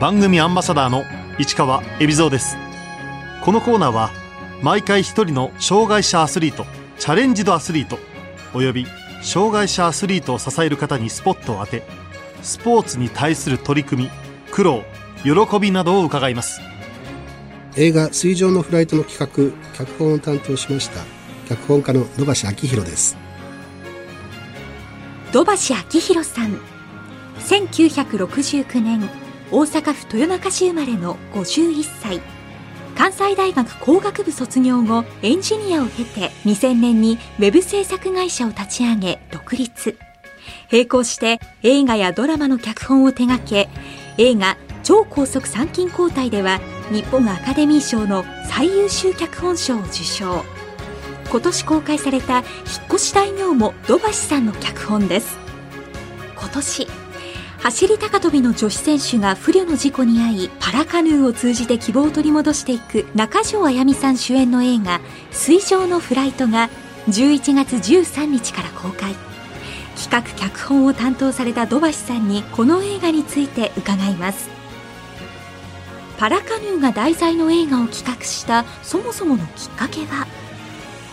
番組アンバサダーの市川恵比蔵です。このコーナーは毎回一人の障害者アスリートチャレンジドアスリートおよび障害者アスリートを支える方にスポットを当てスポーツに対する取り組み苦労喜びなどを伺います。映画「水上のフライト」の企画脚本を担当しました脚本家の土橋明宏です。土橋明宏さん。1969年大阪府豊中市生まれの51歳。関西大学工学部卒業後エンジニアを経て2000年にウェブ制作会社を立ち上げ独立。並行して映画やドラマの脚本を手掛け映画超高速参勤交代では日本アカデミー賞の最優秀脚本賞を受賞。今年公開された引っ越し大名も土橋さんの脚本です。今年走り高跳びの女子選手が不慮の事故に遭いパラカヌーを通じて希望を取り戻していく中条あやみさん主演の映画「水上のフライト」が11月13日から公開。企画脚本を担当された土橋さんにこの映画について伺います。パラカヌーが題材の映画を企画したそもそものきっかけは？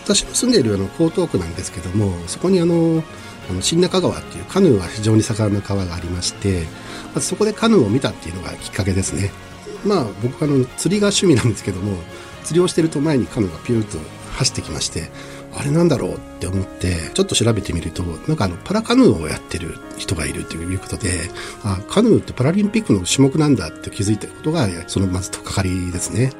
私の住んでいるあの江東区なんですけどもそこにあのあの新中川っていうカヌーが非常に盛んな川がありましてまずそこでカヌーを見たっていうのがきっかけですね。まあ僕あの釣りが趣味なんですけども釣りをしてると前にカヌーがピューッと走ってきましてあれなんだろうって思ってちょっと調べてみるとなんかあのパラカヌーをやってる人がいるということであカヌーってパラリンピックの種目なんだって気づいたことがそのまずとっかかりですね。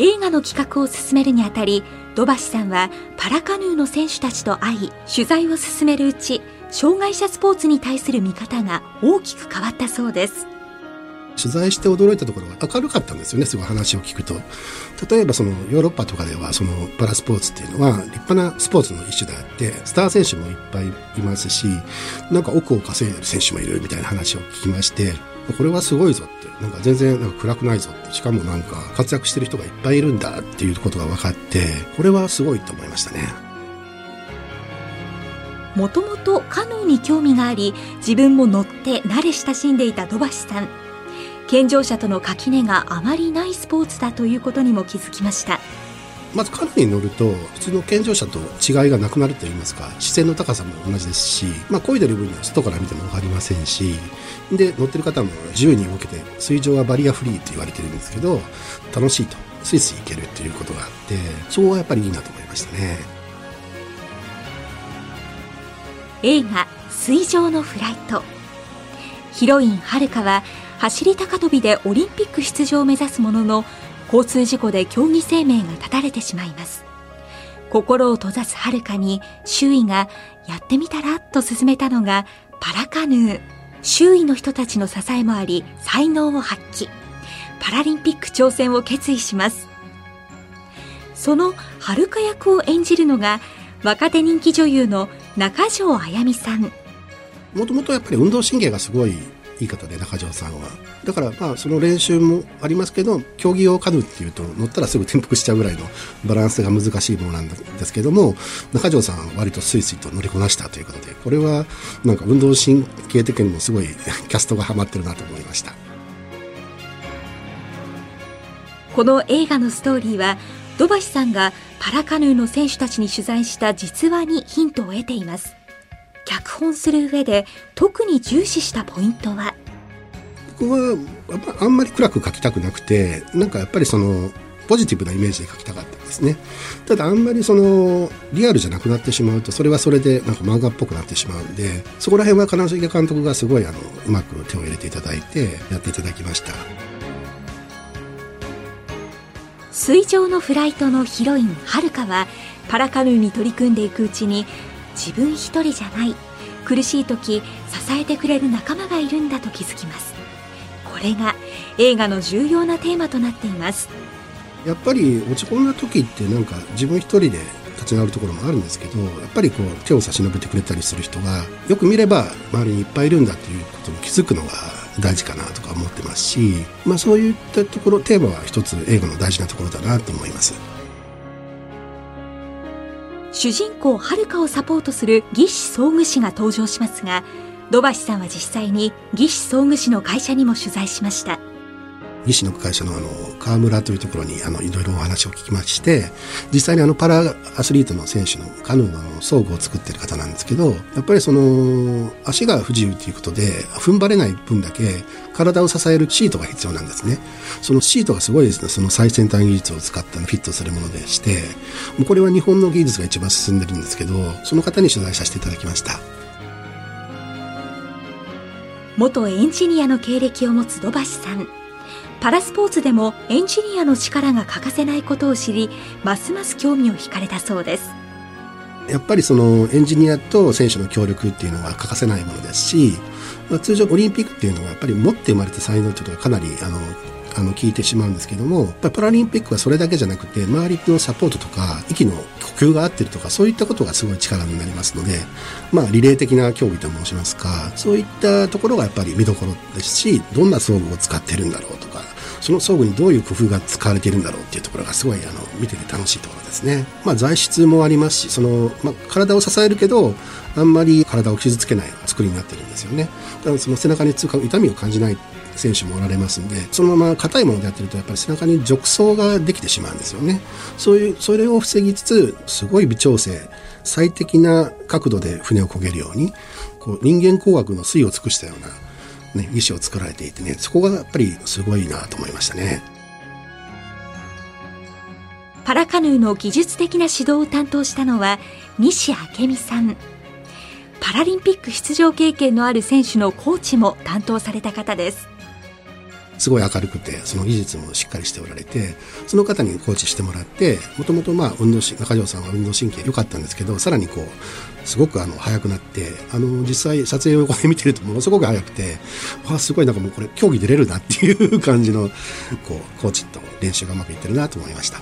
映画の企画を進めるにあたり土橋さんはパラカヌーの選手たちと会い取材を進めるうち障害者スポーツに対する見方が大きく変わったそうです。取材して驚いたところが明るかったんですよねすごい話を聞くと。例えばそのヨーロッパとかではそのパラスポーツっていうのは立派なスポーツの一種であってスター選手もいっぱいいますしなんか億を稼いでる選手もいるみたいな話を聞きましてこれはすごいぞって。なんか全然なんか暗くないぞって。しかもなんか活躍してる人がいっぱいいるんだっていうことが分かってこれはすごいと思いましたね。もともとカヌーに興味があり自分も乗って慣れ親しんでいた土橋さん。健常者との垣根があまりないスポーツだということにも気づきました。まずカヌーに乗ると普通の健常者と違いがなくなると言いますか視線の高さも同じですし、まあ、漕いでる分には外から見ても分かりませんしで乗ってる方も自由に動けて水上はバリアフリーと言われてるんですけど楽しいと。スイスイ行けるっていうことがあってそこはやっぱりいいなと思いましたね。映画「水上のフライト」ヒロインはるかは走り高跳びでオリンピック出場を目指すものの交通事故で競技生命が絶たれてしまいます。心を閉ざすはるかに周囲がやってみたらと勧めたのがパラカヌー。周囲の人たちの支えもあり才能を発揮。パラリンピック挑戦を決意します。そのはるか役を演じるのが若手人気女優の中条あやみさん。もともとやっぱり運動神経がすごいいい方で中条さんは。だからまあその練習もありますけど競技用カヌーっていうと乗ったらすぐ転覆しちゃうぐらいのバランスが難しいものなんですけども中条さんは割とスイスイと乗りこなしたということでこれはなんか運動神経的にもすごいキャストがハマってるなと思いました。この映画のストーリーは土橋さんがパラカヌーの選手たちに取材した実話にヒントを得ています。脚本する上で特に重視したポイントは？僕はあんまり暗く書きたくなくてなんかやっぱりそのポジティブなイメージで書きたかったんですね。ただあんまりそのリアルじゃなくなってしまうとそれはそれでなんか漫画っぽくなってしまうんでそこら辺は金重監督がすごいあのうまく手を入れていただいてやっていただきました。水上のフライトのヒロインはるかはパラカヌーに取り組んでいくうちに自分一人じゃない。苦しい時支えてくれる仲間がいるんだと気づきます。これが映画の重要なテーマとなっています。やっぱり落ち込んだ時ってなんか自分一人で立ち直るところもあるんですけどやっぱりこう手を差し伸べてくれたりする人がよく見れば周りにいっぱいいるんだということに気づくのが大事かなとか思ってますし、まあ、そういったところテーマは一つ映画の大事なところだなと思います。主人公はるかをサポートする義士総具士が登場しますが土橋さんは実際に技師総具士の会社にも取材しました。西の会社のあの川村というところにあのいろいろお話を聞きまして実際にあのパラアスリートの選手のカヌーの装具を作ってる方なんですけどやっぱりその足が不自由ということで踏ん張れない分だけ体を支えるシートが必要なんですね。そのシートがすごいですね。その最先端技術を使ったフィットするものでしてもうこれは日本の技術が一番進んでるんですけどその方に取材させていただきました。元エンジニアの経歴を持つ土橋さん。パラスポーツでもエンジニアの力が欠かせないことを知りますます興味を惹かれたそうです。やっぱりそのエンジニアと選手の協力っていうのは欠かせないものですし、まあ、通常オリンピックっていうのはやっぱり持って生まれた才能っていうのがかなりあのあの聞いてしまうんですけどもパラリンピックはそれだけじゃなくて周りのサポートとか息の呼吸が合ってるとかそういったことがすごい力になりますのでまあリレー的な競技と申しますかそういったところがやっぱり見どころですしどんな装具を使ってるんだろうとかその装具にどういう工夫が使われているんだろうっていうところがすごいあの見てて楽しいところですね。まあ材質もありますしその、まあ、体を支えるけどあんまり体を傷つけない作りになってるんですよね。だからその背中に痛みを感じない選手もおられますんでそのまま硬いものでやってるとやっぱり背中に褥瘡ができてしまうんですよねそういうそれを防ぎつつすごい微調整最適な角度で船を漕げるようにこう人間工学の粋を尽くしたような、ね、技師を作られていてねそこがやっぱりすごいなと思いましたね。パラカヌーの技術的な指導を担当したのは西明美さん。パラリンピック出場経験のある選手のコーチも担当された方です。すごい明るくて、その技術もしっかりしておられて、その方にコーチしてもらって、もともと運動し、中条さんは運動神経良かったんですけど、さらにこう、すごくあの速くなって、あの実際撮影を横で見てるとものすごく速くて、わあすごいなんかもうこれ競技出れるなっていう感じの、こう、コーチと練習がうまくいってるなと思いました。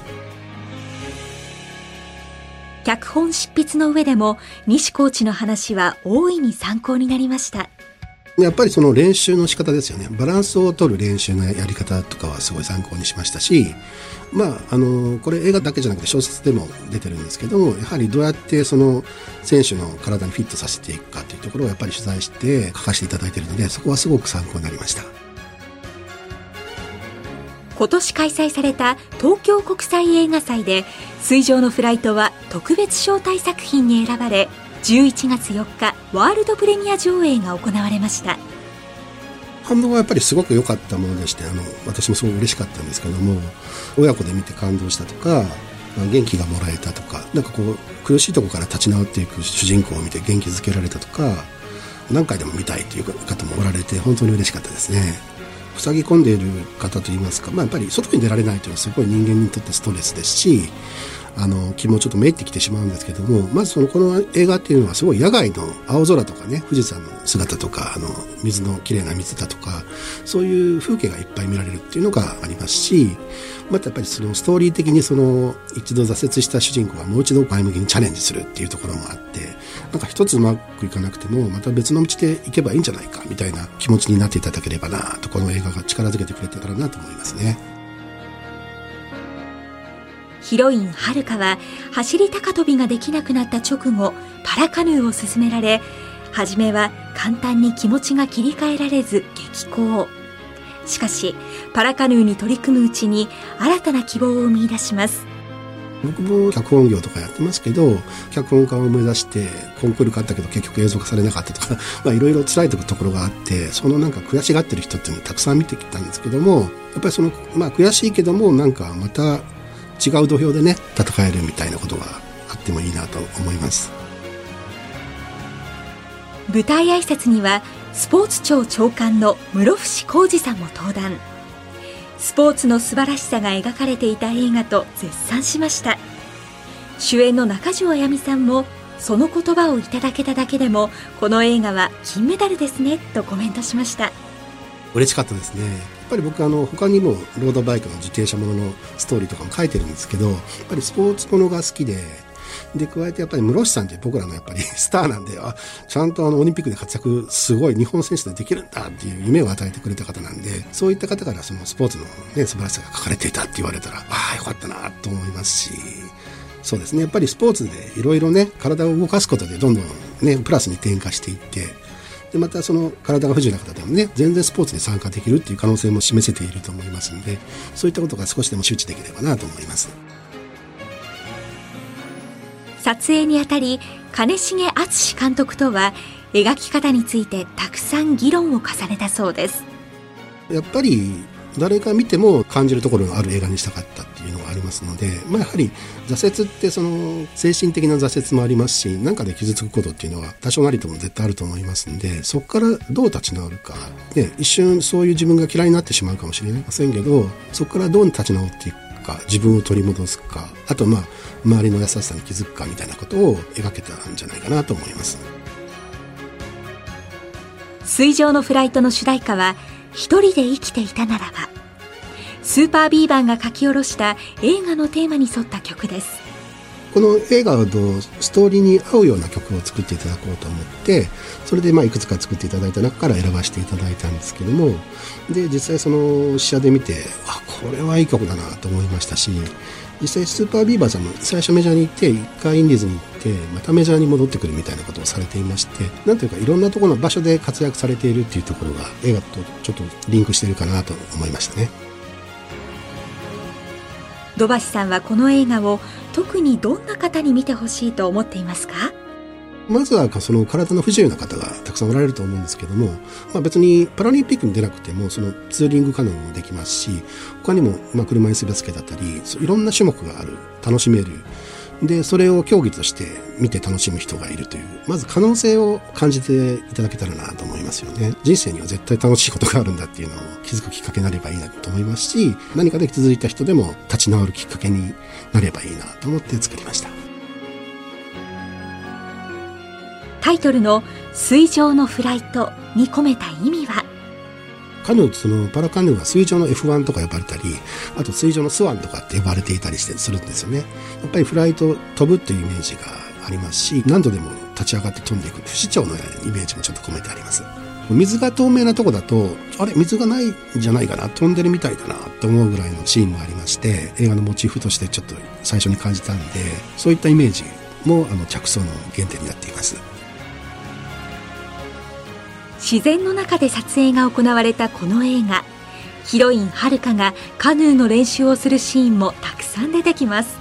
脚本執筆の上でも西コーチの話は大いに参考になりましたやっぱりその練習の仕方ですよね。バランスを取る練習のやり方とかはすごい参考にしましたし、まあ、あの、これ映画だけじゃなくて小説でも出てるんですけども、やはりどうやってその選手の体にフィットさせていくかというところをやっぱり取材して書かせていただいているので、そこはすごく参考になりました。今年開催された東京国際映画祭で水上のフライトは特別招待作品に選ばれ11月4日ワールドプレミア上映が行われました。反応はやっぱりすごく良かったものでしてあの私もすごく嬉しかったんですけども親子で見て感動したとか元気がもらえたとかなんかこう苦しいところから立ち直っていく主人公を見て元気づけられたとか何回でも見たいという方もおられて本当に嬉しかったですね。塞ぎ込んでいる方といいますか、まあ、やっぱり外に出られないというのはすごい人間にとってストレスですしあの気もちょっとめいってきてしまうんですけどもまずそのこの映画っていうのはすごい野外の青空とかね富士山の姿とかあの水の綺麗な水だとかそういう風景がいっぱい見られるっていうのがありますしまたやっぱりそのストーリー的にその一度挫折した主人公がもう一度前向きにチャレンジするっていうところもあってなんか一つうまくいかなくてもまた別の道で行けばいいんじゃないかみたいな気持ちになっていただければなとこの映画が力づけてくれてたらなと思いますね。ヒロインはるかは走り高跳びができなくなった直後パラカヌーを勧められ初めは簡単に気持ちが切り替えられず激高。しかしパラカヌーに取り組むうちに新たな希望を見出します。僕も脚本業とかやってますけど脚本家を目指してコンクール買ったけど結局映像化されなかったとか いろいろ辛いところがあってそのなんか悔しがってる人っていうのをたくさん見てきたんですけどもやっぱりそのまあ悔しいけどもなんかまた違う土俵でね戦えるみたいなことがあってもいいなと思います。舞台挨拶にはスポーツ庁長官の室伏浩二さんも登壇。スポーツの素晴らしさが描かれていた映画と絶賛しました。主演の中条あやみさんもその言葉をいただけただけでもこの映画は金メダルですねとコメントしました。嬉しかったですねぱり僕あの他にもロードバイクの自転車もののストーリーとかも書いてるんですけどやっぱりスポーツものが好きでで加えてやっぱり室伏さんって僕らのやっぱり スターなんであちゃんとあのオリンピックで活躍すごい日本選手でできるんだっていう夢を与えてくれた方なんでそういった方からそのスポーツの、ね、素晴らしさが書かれていたって言われたらああよかったなと思いますしそうですね。やっぱりスポーツでいろいろね体を動かすことでどんどんねプラスに転化していってでまたその体が不自由な方でもね全然スポーツに参加できるっていう可能性も示せていると思いますのでそういったことが少しでも周知できればなと思います。撮影にあたり金重敦監督とは描き方についてたくさん議論を重ねたそうです。やっぱり誰が見ても感じるところがある映画にしたかったっていうのがありますので、まあ、やはり挫折ってその精神的な挫折もありますし何かで傷つくことっていうのは多少なりとも絶対あると思いますんでそこからどう立ち直るか、ね、一瞬そういう自分が嫌いになってしまうかもしれませんけどそこからどう立ち直っていくか自分を取り戻すかあとまあ周りの優しさに気づくかみたいなことを描けたんじゃないかなと思います。水上のフライトの主題歌は一人で生きていたならばスーパービーバーが書き下ろした映画のテーマに沿った曲です。この映画のストーリーに合うような曲を作っていただこうと思ってそれでまあいくつか作っていただいた中から選ばせていただいたんですけどもで実際その試写で見てあこれはいい曲だなと思いましたし実際スーパービーバーさんも最初メジャーに行って一回インディーズに行ってまたメジャーに戻ってくるみたいなことをされていましてなんというかいろんなところの場所で活躍されているっていうところが映画とちょっとリンクしてるかなと思いましたね。土橋さんはこの映画を特にどんな方に見てほしいと思っていますか？まずはその体の不自由な方がたくさんおられると思うんですけども、まあ、別にパラリンピックに出なくてもそのツーリング可能もできますし他にもまあ車椅子バスケだったりいろんな種目がある楽しめる。でそれを競技として見て楽しむ人がいるというまず可能性を感じていただけたらなと思いますよね。人生には絶対楽しいことがあるんだっていうのを気づくきっかけになればいいなと思いますし何かで続いた人でも立ち直るきっかけになればいいなと思って作りました。タイトルの「水上のフライト」に込めた意味は？カヌーそのパラカヌーは水上の F1 とか呼ばれたりあと水上のスワンとかって呼ばれていたりしてするんですよね。やっぱりフライト飛ぶというイメージがありますし何度でも立ち上がって飛んでいく不死鳥のようなイメージもちょっと込めてあります。水が透明なとこだとあれ？水がないんじゃないかな？飛んでるみたいだなって思うぐらいのシーンもありまして映画のモチーフとしてちょっと最初に感じたんでそういったイメージもあの着想の原点になっています。自然の中で撮影が行われたこの映画。ヒロインはるかがカヌーの練習をするシーンもたくさん出てきます。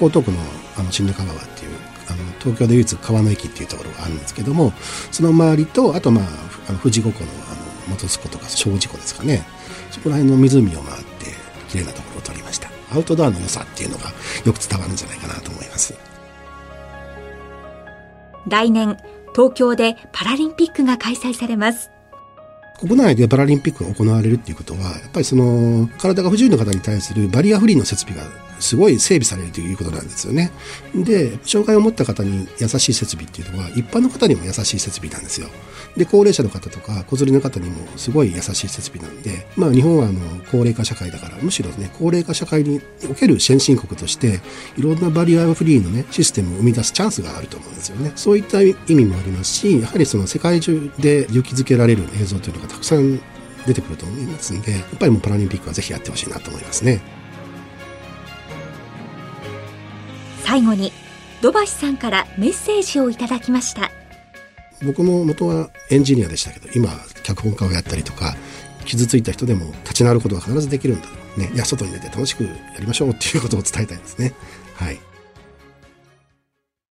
江東区のあの新中川っていうあの東京で唯一川の駅っていうところがあるんですけどもその周りとあとまああの富士五湖のあの元栖湖とか小事湖ですかね。そこら辺の湖を回って綺麗なところを撮りました。アウトドアの良さっていうのがよく伝わるんじゃないかなと思います。来年東京でパラリンピックが開催されます。国内でパラリンピックが行われるっていうことは、やっぱりその、体が不自由な方に対するバリアフリーの設備がすごい整備されるということなんですよね。で、障害を持った方に優しい設備っていうのは、一般の方にも優しい設備なんですよ。で、高齢者の方とか、子連れの方にもすごい優しい設備なんで、まあ日本はあの、高齢化社会だから、むしろね、高齢化社会における先進国として、いろんなバリアフリーのね、システムを生み出すチャンスがあると思うんですよね。そういった意味もありますし、やはりその世界中で勇気づけられる映像というのがたくさん出てくると思いますんで、やっぱりもうパラリンピックはぜひやってほしいなと思いますね。最後に土橋さんからメッセージをいただきました。僕も元はエンジニアでしたけど今脚本家をやったりとか傷ついた人でも立ち直ることは必ずできるんだねいや外に出て楽しくやりましょうっていうことを伝えたいですね。はい。